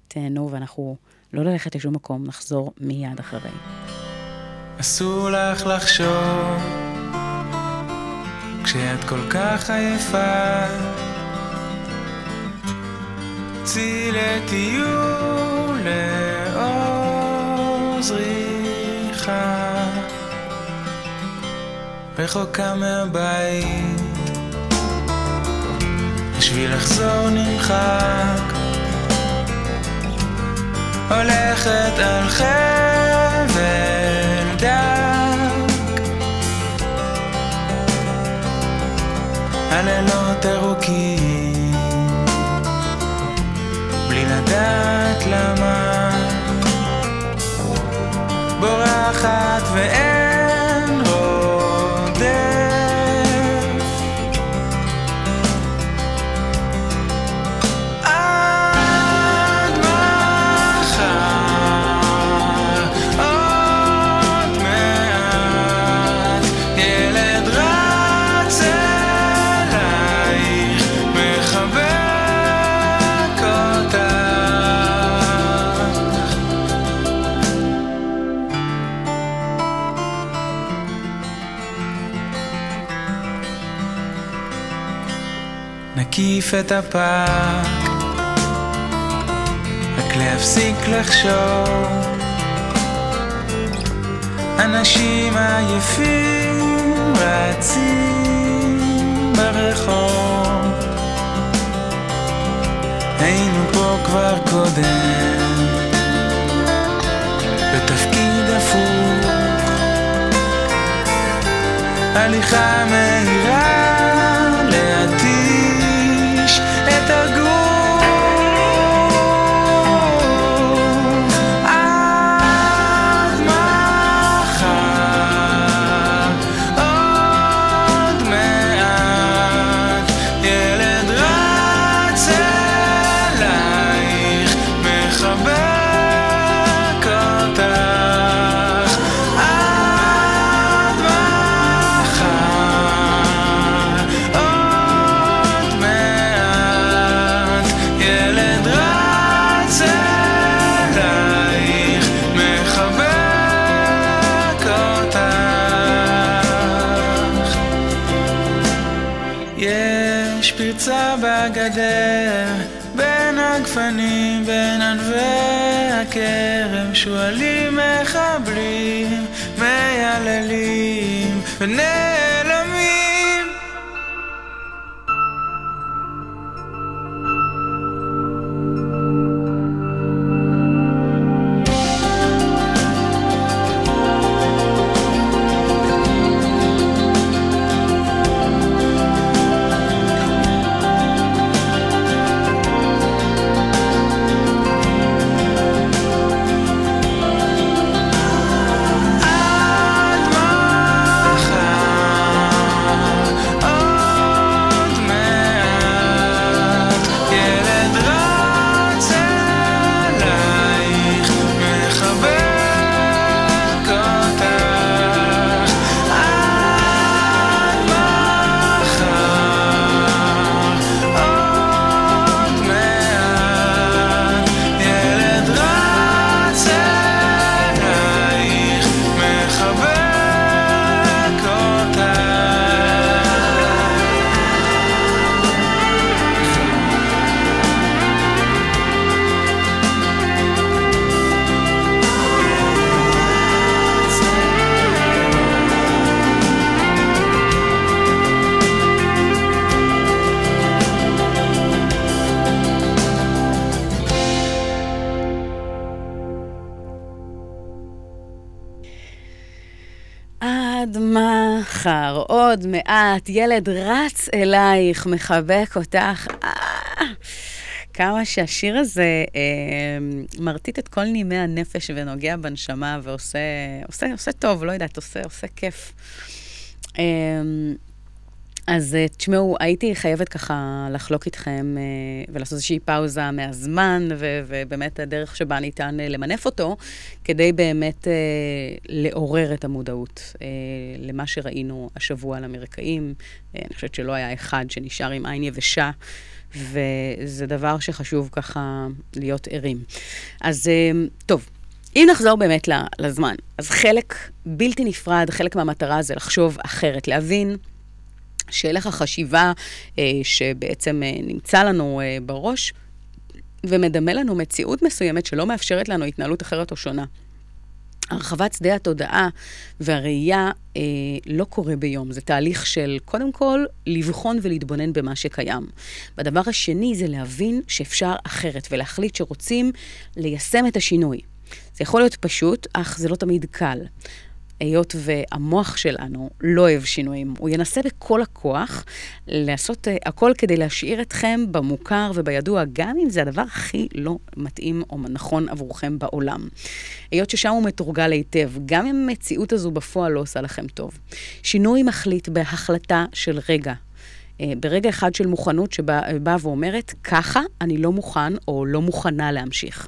תהנו, ואנחנו לא ללכת לשום מקום, נחזור מיד אחרי. אסור לך לחשוב כשאת כל כך עייפה צאי לטיול לאור זריחה. רחוקה מהבית. השביל לחזור נמחק. הולכת על חבל דק. הלילות ארוכים, בלי לדעת למה, בורחת ואין נקיף את הפארק, רק להפסיק לחשוב. אנשים עייפים רצים ברחוב. היינו פה כבר קודם. הליכה מהירה finesse מעט, ילד רץ אלייך, מחבק אותך. אה, כמה שהשיר הזה אה, מרטיט את כל נימי הנפש ונוגע בנשמה ועושה עושה, עושה טוב, לא יודעת, עושה, עושה כיף. אה, אז אה, תשמעו, הייתי חייבת ככה לחלוק איתכם אה, ולעשות איזושהי פאוזה מהזמן, ו- ובאמת הדרך שבה ניתן אה, למנף אותו, כדי באמת לעורר את המודעות למה שראינו השבוע על אמריקאים. אה, אני חושבת שלא היה אחד שנשאר עם עין יבשה, וזה דבר שחשוב ככה להיות ערים. אז טוב. אם נחזור באמת לזמן, אז חלק בלתי נפרד, חלק מהמטרה זה לחשוב אחרת, להבין שהלך החשיבה אה, שבעצם אה, נמצא לנו אה, בראש ומדמה לנו מציאות מסוימת שלא מאפשרת לנו התנהלות אחרת או שונה. הרחבת שדה התודעה והראייה אה, לא קורה ביום, זה תהליך של קודם כל לבחון ולהתבונן במה שקיים. והדבר השני זה להבין שאפשר אחרת ולהחליט שרוצים ליישם את השינוי. זה יכול להיות פשוט, אך זה לא תמיד קל. היות והמוח שלנו לא אוהב שינויים, הוא ינסה בכל הכוח לעשות uh, הכל כדי להשאיר אתכם במוכר ובידוע, גם אם זה הדבר הכי לא מתאים או נכון עבורכם בעולם. היות ששם הוא מתורגל היטב, גם אם המציאות הזו בפועל לא עושה לכם טוב. שינוי מחליט בהחלטה של רגע. אה, ברגע אחד של מוכנות שבאה ואומרת, ככה אני לא מוכן או לא מוכנה להמשיך.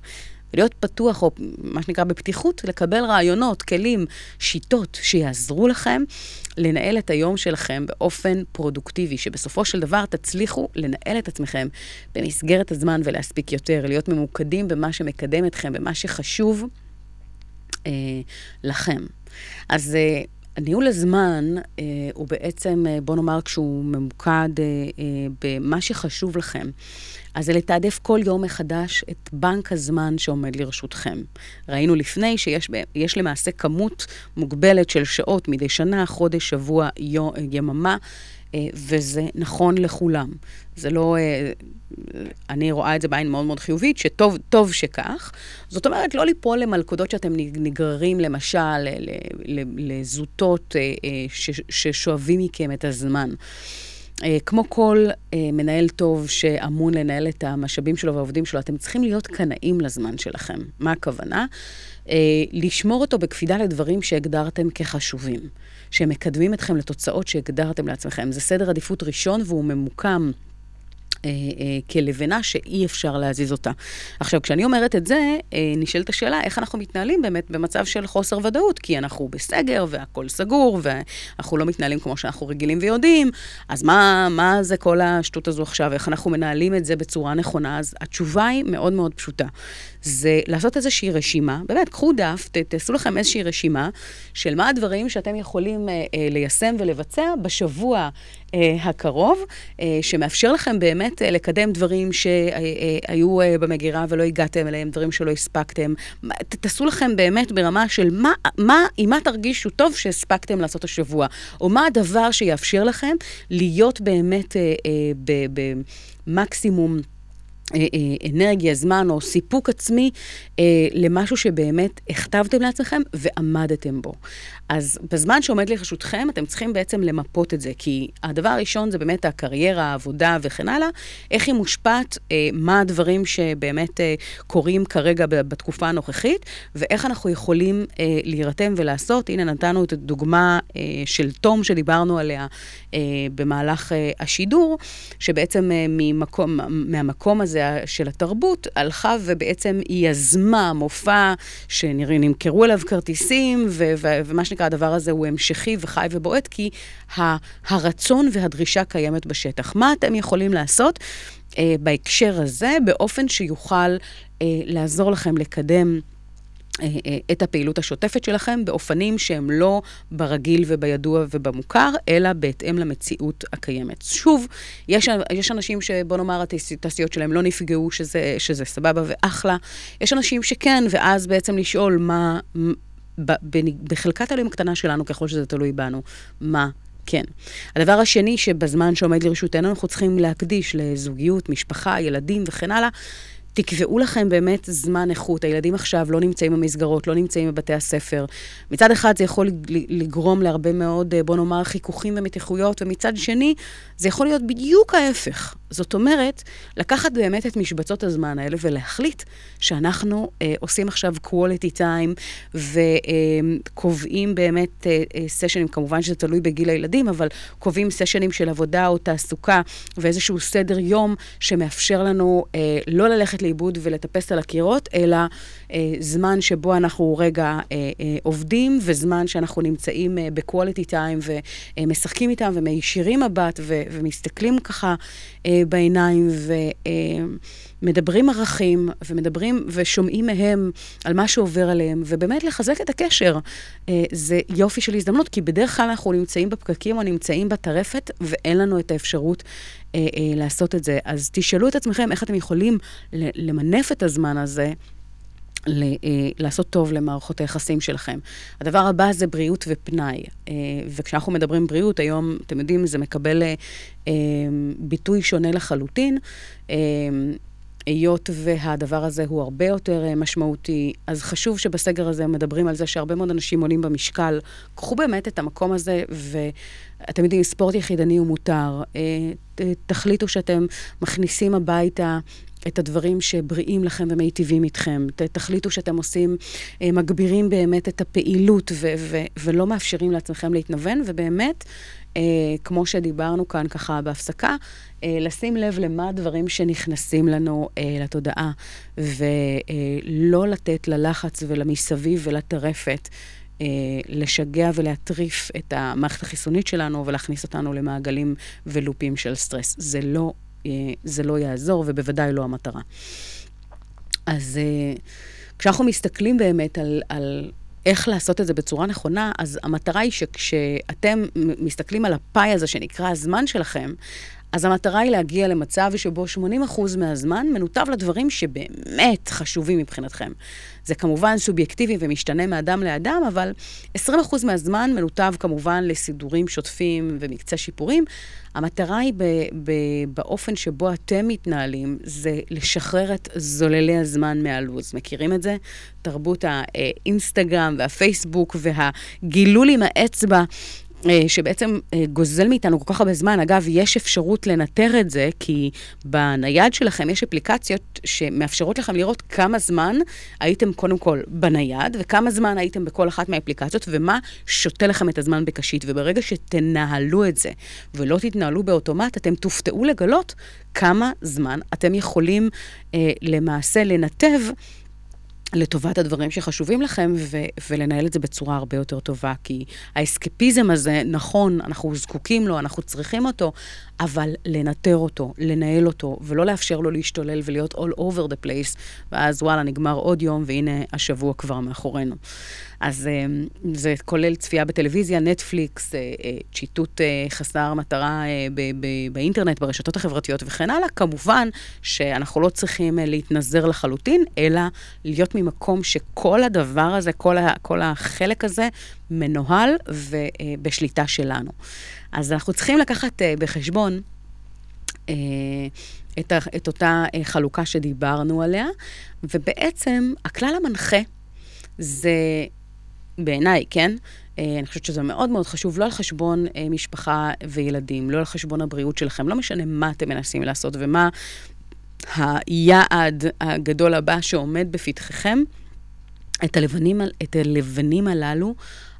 ולהיות פתוח, או מה שנקרא בפתיחות, לקבל רעיונות, כלים, שיטות שיעזרו לכם לנהל את היום שלכם באופן פרודוקטיבי, שבסופו של דבר תצליחו לנהל את עצמכם במסגרת הזמן ולהספיק יותר, להיות ממוקדים במה שמקדם אתכם, במה שחשוב אה, לכם. אז... אה, ניהול הזמן אה, הוא בעצם, אה, בוא נאמר, כשהוא ממוקד אה, אה, במה שחשוב לכם, אז זה לתעדף כל יום מחדש את בנק הזמן שעומד לרשותכם. ראינו לפני שיש למעשה כמות מוגבלת של שעות מדי שנה, חודש, שבוע, יממה. אה, וזה נכון לכולם. זה לא... אה, אני רואה את זה בעין מאוד מאוד חיובית, שטוב שכך. זאת אומרת, לא ליפול למלכודות שאתם נגררים, למשל, לזוטות אה, ששואבים מכם את הזמן. כמו כל מנהל טוב שאמון לנהל את המשאבים שלו והעובדים שלו, אתם צריכים להיות קנאים לזמן שלכם. מה הכוונה? לשמור אותו בקפידה לדברים שהגדרתם כחשובים. שמקדמים אתכם לתוצאות שהגדרתם לעצמכם. זה סדר עדיפות ראשון והוא ממוקם. אה, אה, כלבנה שאי אפשר להזיז אותה. עכשיו, כשאני אומרת את זה, אה, נשאלת השאלה איך אנחנו מתנהלים באמת במצב של חוסר ודאות, כי אנחנו בסגר והכול סגור, ואנחנו לא מתנהלים כמו שאנחנו רגילים ויודעים, אז מה, מה זה כל השטות הזו עכשיו, איך אנחנו מנהלים את זה בצורה נכונה? אז התשובה היא מאוד מאוד פשוטה. זה לעשות איזושהי רשימה, באמת, קחו דף, ת, תעשו לכם איזושהי רשימה של מה הדברים שאתם יכולים אה, אה, ליישם ולבצע בשבוע אה, הקרוב, אה, שמאפשר לכם באמת אה, לקדם דברים שהיו אה, במגירה ולא הגעתם אליהם, דברים שלא הספקתם. תעשו לכם באמת ברמה של מה, מה, עם מה תרגישו טוב שהספקתם לעשות השבוע, או מה הדבר שיאפשר לכם להיות באמת אה, אה, במקסימום... אה, אה, אנרגיה, זמן או סיפוק עצמי אה, למשהו שבאמת הכתבתם לעצמכם ועמדתם בו. אז בזמן שעומד לרשותכם, אתם צריכים בעצם למפות את זה, כי הדבר הראשון זה באמת הקריירה, העבודה וכן הלאה, איך היא מושפעת, אה, מה הדברים שבאמת אה, קורים כרגע בתקופה הנוכחית, ואיך אנחנו יכולים אה, להירתם ולעשות. הנה, נתנו את הדוגמה אה, של תום שדיברנו עליה אה, במהלך אה, השידור, שבעצם אה, ממקום, מהמקום הזה של התרבות, הלכה ובעצם היא יזמה מופע שנמכרו אליו כרטיסים, ו- ו- ומה שנקרא, הדבר הזה הוא המשכי וחי ובועט, כי הרצון והדרישה קיימת בשטח. מה אתם יכולים לעשות אה, בהקשר הזה, באופן שיוכל אה, לעזור לכם לקדם... אה, אה, את הפעילות השוטפת שלכם באופנים שהם לא ברגיל ובידוע ובמוכר, אלא בהתאם למציאות הקיימת. שוב, יש, יש אנשים שבוא נאמר התעשיות שלהם לא נפגעו, שזה, שזה סבבה ואחלה. יש אנשים שכן, ואז בעצם לשאול מה... בחלקת אלוהים הקטנה שלנו, ככל שזה תלוי בנו, מה כן. הדבר השני שבזמן שעומד לרשותנו אנחנו צריכים להקדיש לזוגיות, משפחה, ילדים וכן הלאה, תקבעו לכם באמת זמן איכות. הילדים עכשיו לא נמצאים במסגרות, לא נמצאים בבתי הספר. מצד אחד זה יכול לגרום להרבה מאוד, בוא נאמר, חיכוכים ומתיחויות, ומצד שני, זה יכול להיות בדיוק ההפך. זאת אומרת, לקחת באמת את משבצות הזמן האלה ולהחליט שאנחנו אה, עושים עכשיו quality time וקובעים אה, באמת אה, אה, סשנים, כמובן שזה תלוי בגיל הילדים, אבל קובעים סשנים של עבודה או תעסוקה ואיזשהו סדר יום שמאפשר לנו אה, לא ללכת לאיבוד ולטפס על הקירות, אלא זמן שבו אנחנו רגע אה, אה, עובדים וזמן שאנחנו נמצאים אה, ב-quality time ומשחקים איתם ומישירים מבט ומסתכלים ככה אה, בעיניים ומדברים אה, ערכים ומדברים ושומעים מהם על מה שעובר עליהם, ובאמת לחזק את הקשר. אה, זה יופי של הזדמנות, כי בדרך כלל אנחנו נמצאים בפקקים או נמצאים בטרפת ואין לנו את האפשרות אה, אה, לעשות את זה. אז תשאלו את עצמכם איך אתם יכולים למנף את הזמן הזה. ל, אה, לעשות טוב למערכות היחסים שלכם. הדבר הבא זה בריאות ופנאי. אה, וכשאנחנו מדברים בריאות, היום, אתם יודעים, זה מקבל אה, אה, ביטוי שונה לחלוטין. היות והדבר הזה הוא הרבה יותר אה, משמעותי, אז חשוב שבסגר הזה מדברים על זה שהרבה מאוד אנשים עולים במשקל. קחו באמת את המקום הזה, ואתם יודעים, ספורט יחידני הוא מותר. אה, תחליטו שאתם מכניסים הביתה את הדברים שבריאים לכם ומיטיבים איתכם. תחליטו שאתם עושים, אה, מגבירים באמת את הפעילות ו- ו- ולא מאפשרים לעצמכם להתנוון, ובאמת, כמו שדיברנו כאן ככה בהפסקה, לשים לב למה הדברים שנכנסים לנו אה, לתודעה, ולא לתת ללחץ ולמסביב ולטרפת. אה, לשגע ולהטריף את המערכת החיסונית שלנו ולהכניס אותנו למעגלים ולופים של סטרס. זה לא, אה, זה לא יעזור, ובוודאי לא המטרה. אז אה, כשאנחנו מסתכלים באמת על, על איך לעשות את זה בצורה נכונה, אז המטרה היא שכשאתם מסתכלים על הפאי הזה שנקרא הזמן שלכם, אז המטרה היא להגיע למצב שבו 80% מהזמן מנותב לדברים שבאמת חשובים מבחינתכם. זה כמובן סובייקטיבי ומשתנה מאדם לאדם, אבל 20% מהזמן מנותב כמובן לסידורים שוטפים ומקצה שיפורים. המטרה היא ב- ב- באופן שבו אתם מתנהלים, זה לשחרר את זוללי הזמן מהלו"ז. מכירים את זה? תרבות האינסטגרם והפייסבוק והגילול עם האצבע. אה, שבעצם אה, גוזל מאיתנו כל כך הרבה זמן. אגב, יש אפשרות לנטר את זה, כי בנייד שלכם יש אפליקציות שמאפשרות לכם לראות כמה זמן הייתם קודם כל בנייד, וכמה זמן הייתם בכל אחת מהאפליקציות, ומה שותה לכם את הזמן בקשית. וברגע שתנהלו את זה, ולא תתנהלו באוטומט, אתם תופתעו לגלות כמה זמן אתם יכולים אה, למעשה לנתב. לטובת הדברים שחשובים לכם, ו- ולנהל את זה בצורה הרבה יותר טובה. כי האסקפיזם הזה, נכון, אנחנו זקוקים לו, אנחנו צריכים אותו, אבל לנטר אותו, לנהל אותו, ולא לאפשר לו להשתולל ולהיות all over the place, ואז וואלה, נגמר עוד יום, והנה השבוע כבר מאחורינו. אז אה, זה כולל צפייה בטלוויזיה, נטפליקס, אה, אה, צ'יטוט חסר מטרה באינטרנט, ברשתות החברתיות וכן הלאה. כמובן שאנחנו לא צריכים להתנזר לחלוטין, אלא להיות ממקום שכל הדבר הזה, כל החלק הזה, מנוהל ובשליטה שלנו. אז אנחנו צריכים לקחת אה, בחשבון אה, את, ה- את אותה אה, חלוקה שדיברנו עליה, ובעצם הכלל המנחה זה, בעיניי, כן? אני חושבת שזה מאוד מאוד חשוב, לא על חשבון משפחה וילדים, לא על חשבון הבריאות שלכם, לא משנה מה אתם מנסים לעשות ומה היעד הגדול הבא שעומד בפתחכם, את הלבנים, את הלבנים הללו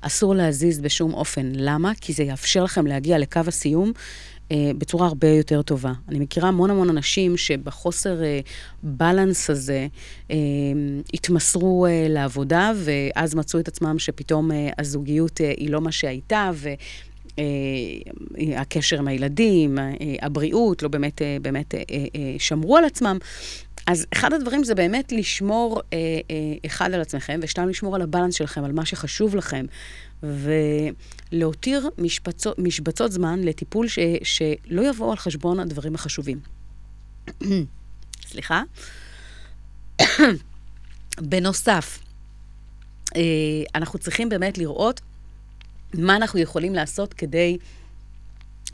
אסור להזיז בשום אופן. למה? כי זה יאפשר לכם להגיע לקו הסיום אה, בצורה הרבה יותר טובה. אני מכירה המון המון אנשים שבחוסר אה, בלנס הזה אה, התמסרו אה, לעבודה, ואז מצאו את עצמם שפתאום אה, הזוגיות אה, היא לא מה שהייתה, ו... אה, הקשר עם הילדים, אה, הבריאות, לא באמת, אה, באמת אה, אה, שמרו על עצמם. אז אחד הדברים זה באמת לשמור, אה, אה, אחד, על עצמכם, ושתיים, לשמור על הבלנס שלכם, על מה שחשוב לכם, ולהותיר משבצות, משבצות זמן לטיפול ש, שלא יבואו על חשבון הדברים החשובים. סליחה. בנוסף, אה, אנחנו צריכים באמת לראות מה אנחנו יכולים לעשות כדי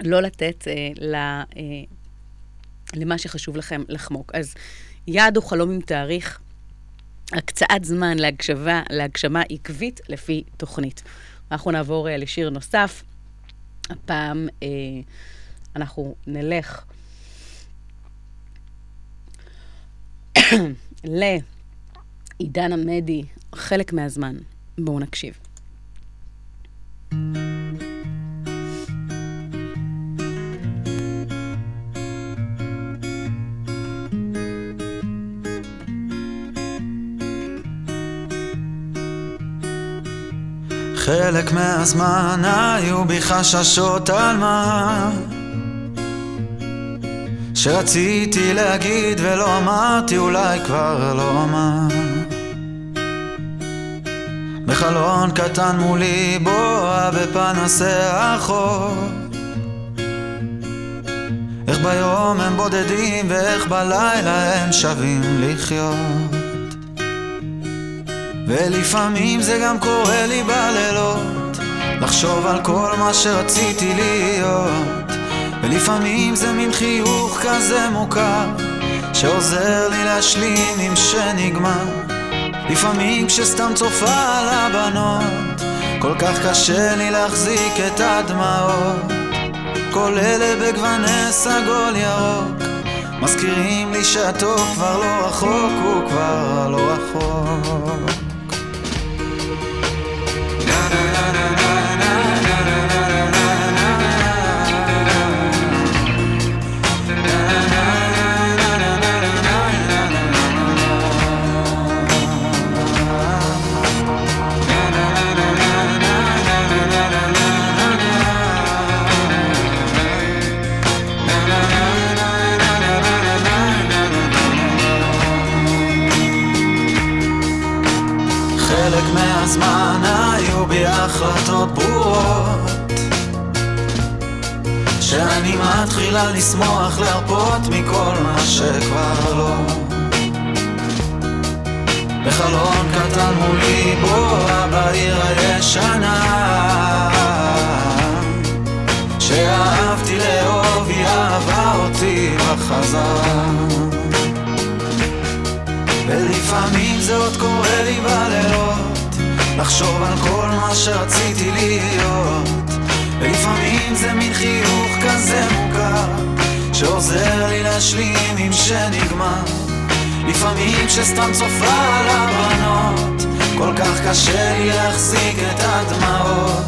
לא לתת אה, ל, אה, למה שחשוב לכם לחמוק. אז יעד הוא חלום עם תאריך, הקצאת זמן להגשמה, להגשמה עקבית לפי תוכנית. אנחנו נעבור אה, לשיר נוסף. הפעם אה, אנחנו נלך לעידן עמדי חלק מהזמן. בואו נקשיב. חלק מהזמן היו בי חששות על מה שרציתי להגיד ולא אמרתי אולי כבר לא אמר. בחלון קטן מולי בועה בפנסי החור. איך ביום הם בודדים ואיך בלילה הם שווים לחיות ולפעמים זה גם קורה לי בלילות לחשוב על כל מה שרציתי להיות. ולפעמים זה מין חיוך כזה מוכר שעוזר לי להשלים עם שנגמר. לפעמים כשסתם צופה על הבנות כל כך קשה לי להחזיק את הדמעות. כל אלה בגווני סגול ירוק מזכירים לי שהטוב כבר לא רחוק, הוא כבר לא רחוק חלק החלטות ברורות שאני מתחילה לשמוח להרפות מכל מה שכבר לא. בחלון קטן מולי בואה בעיר הישנה שאהבתי לאהוב היא אהבה אותי בחזרה. ולפעמים זה עוד קורה לי בלילות לחשוב על כל מה שרציתי להיות. ולפעמים זה מין חיוך כזה מוכר שעוזר לי להשלים עם שנגמר. לפעמים כשסתם צופה על הבנות כל כך קשה לי להחזיק את הדמעות.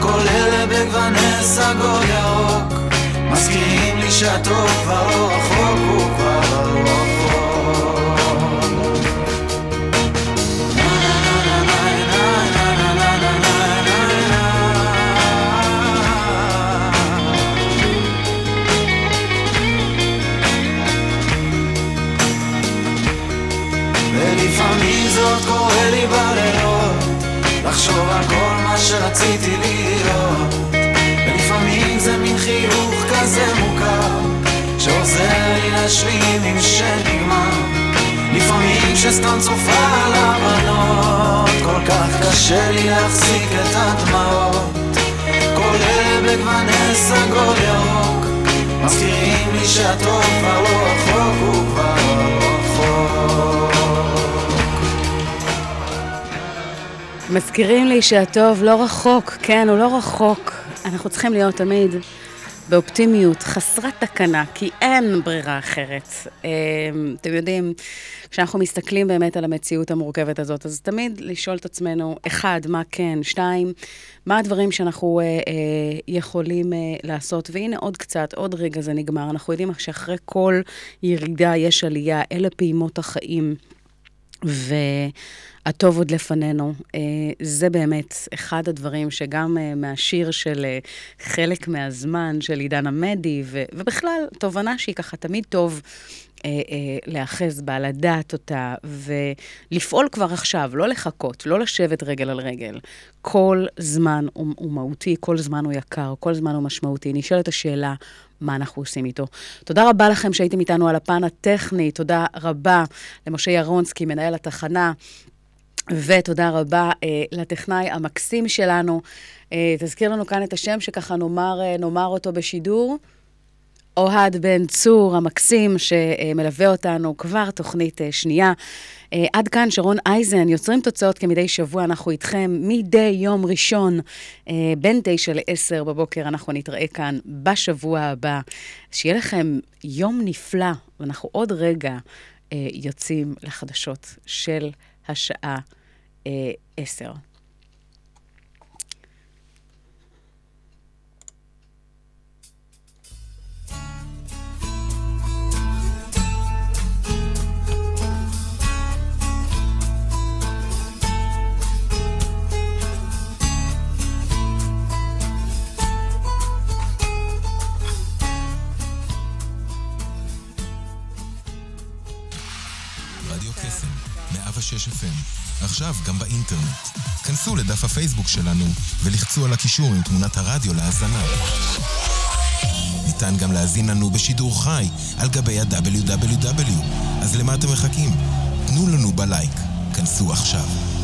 כל אלה בגווני סגול ירוק מזכירים לי שהטוב כבר לא רחוק, הוא כבר לא עוד קורה לי בלילות לחשוב על כל מה שרציתי להיות. ולפעמים זה מין חיוך כזה מוכר שעוזר לי להשלים עם שנגמר. לפעמים כשסתם צופה על הבנות כל כך קשה לי להחזיק את הדמעות. כל אלה בגווני סגול ירוק מזכירים לי שהטוב כבר לא רחוק, הוא כבר לא רחוק מזכירים לי שהטוב לא רחוק, כן, הוא לא רחוק. אנחנו צריכים להיות תמיד באופטימיות, חסרת תקנה, כי אין ברירה אחרת. אה, אתם יודעים, כשאנחנו מסתכלים באמת על המציאות המורכבת הזאת, אז תמיד לשאול את עצמנו, אחד, מה כן, שתיים, מה הדברים שאנחנו אה, אה, יכולים אה, לעשות. והנה עוד קצת, עוד רגע זה נגמר. אנחנו יודעים שאחרי כל ירידה יש עלייה, אלה פעימות החיים. והטוב עוד לפנינו. אה, זה באמת אחד הדברים שגם אה, מהשיר של אה, חלק מהזמן של עידן עמדי, ובכלל, תובנה שהיא ככה תמיד טוב. להאחז בה, לדעת אותה, ולפעול כבר עכשיו, לא לחכות, לא לשבת רגל על רגל. כל זמן הוא, הוא מהותי, כל זמן הוא יקר, כל זמן הוא משמעותי. נשאלת השאלה, מה אנחנו עושים איתו. תודה רבה לכם שהייתם איתנו על הפן הטכני, תודה רבה למשה ירונסקי, מנהל התחנה. ותודה רבה אה, לטכנאי המקסים שלנו. אה, תזכיר לנו כאן את השם שככה נאמר, אה, נאמר אותו בשידור. אוהד בן צור המקסים, שמלווה אותנו כבר תוכנית אה, שנייה. אה, עד כאן שרון אייזן, יוצרים תוצאות כמדי שבוע, אנחנו איתכם מדי יום ראשון, אה, בין תשע לעשר בבוקר, אנחנו נתראה כאן בשבוע הבא. שיהיה לכם יום נפלא, ואנחנו עוד רגע יוצאים לחדשות של השעה עשר. 106 FM, עכשיו גם באינטרנט. כנסו לדף הפייסבוק שלנו ולחצו על הקישור עם תמונת הרדיו להאזנה. ניתן גם להזין לנו בשידור חי על גבי ה-WW. אז למה אתם מחכים? תנו לנו בלייק. כנסו עכשיו.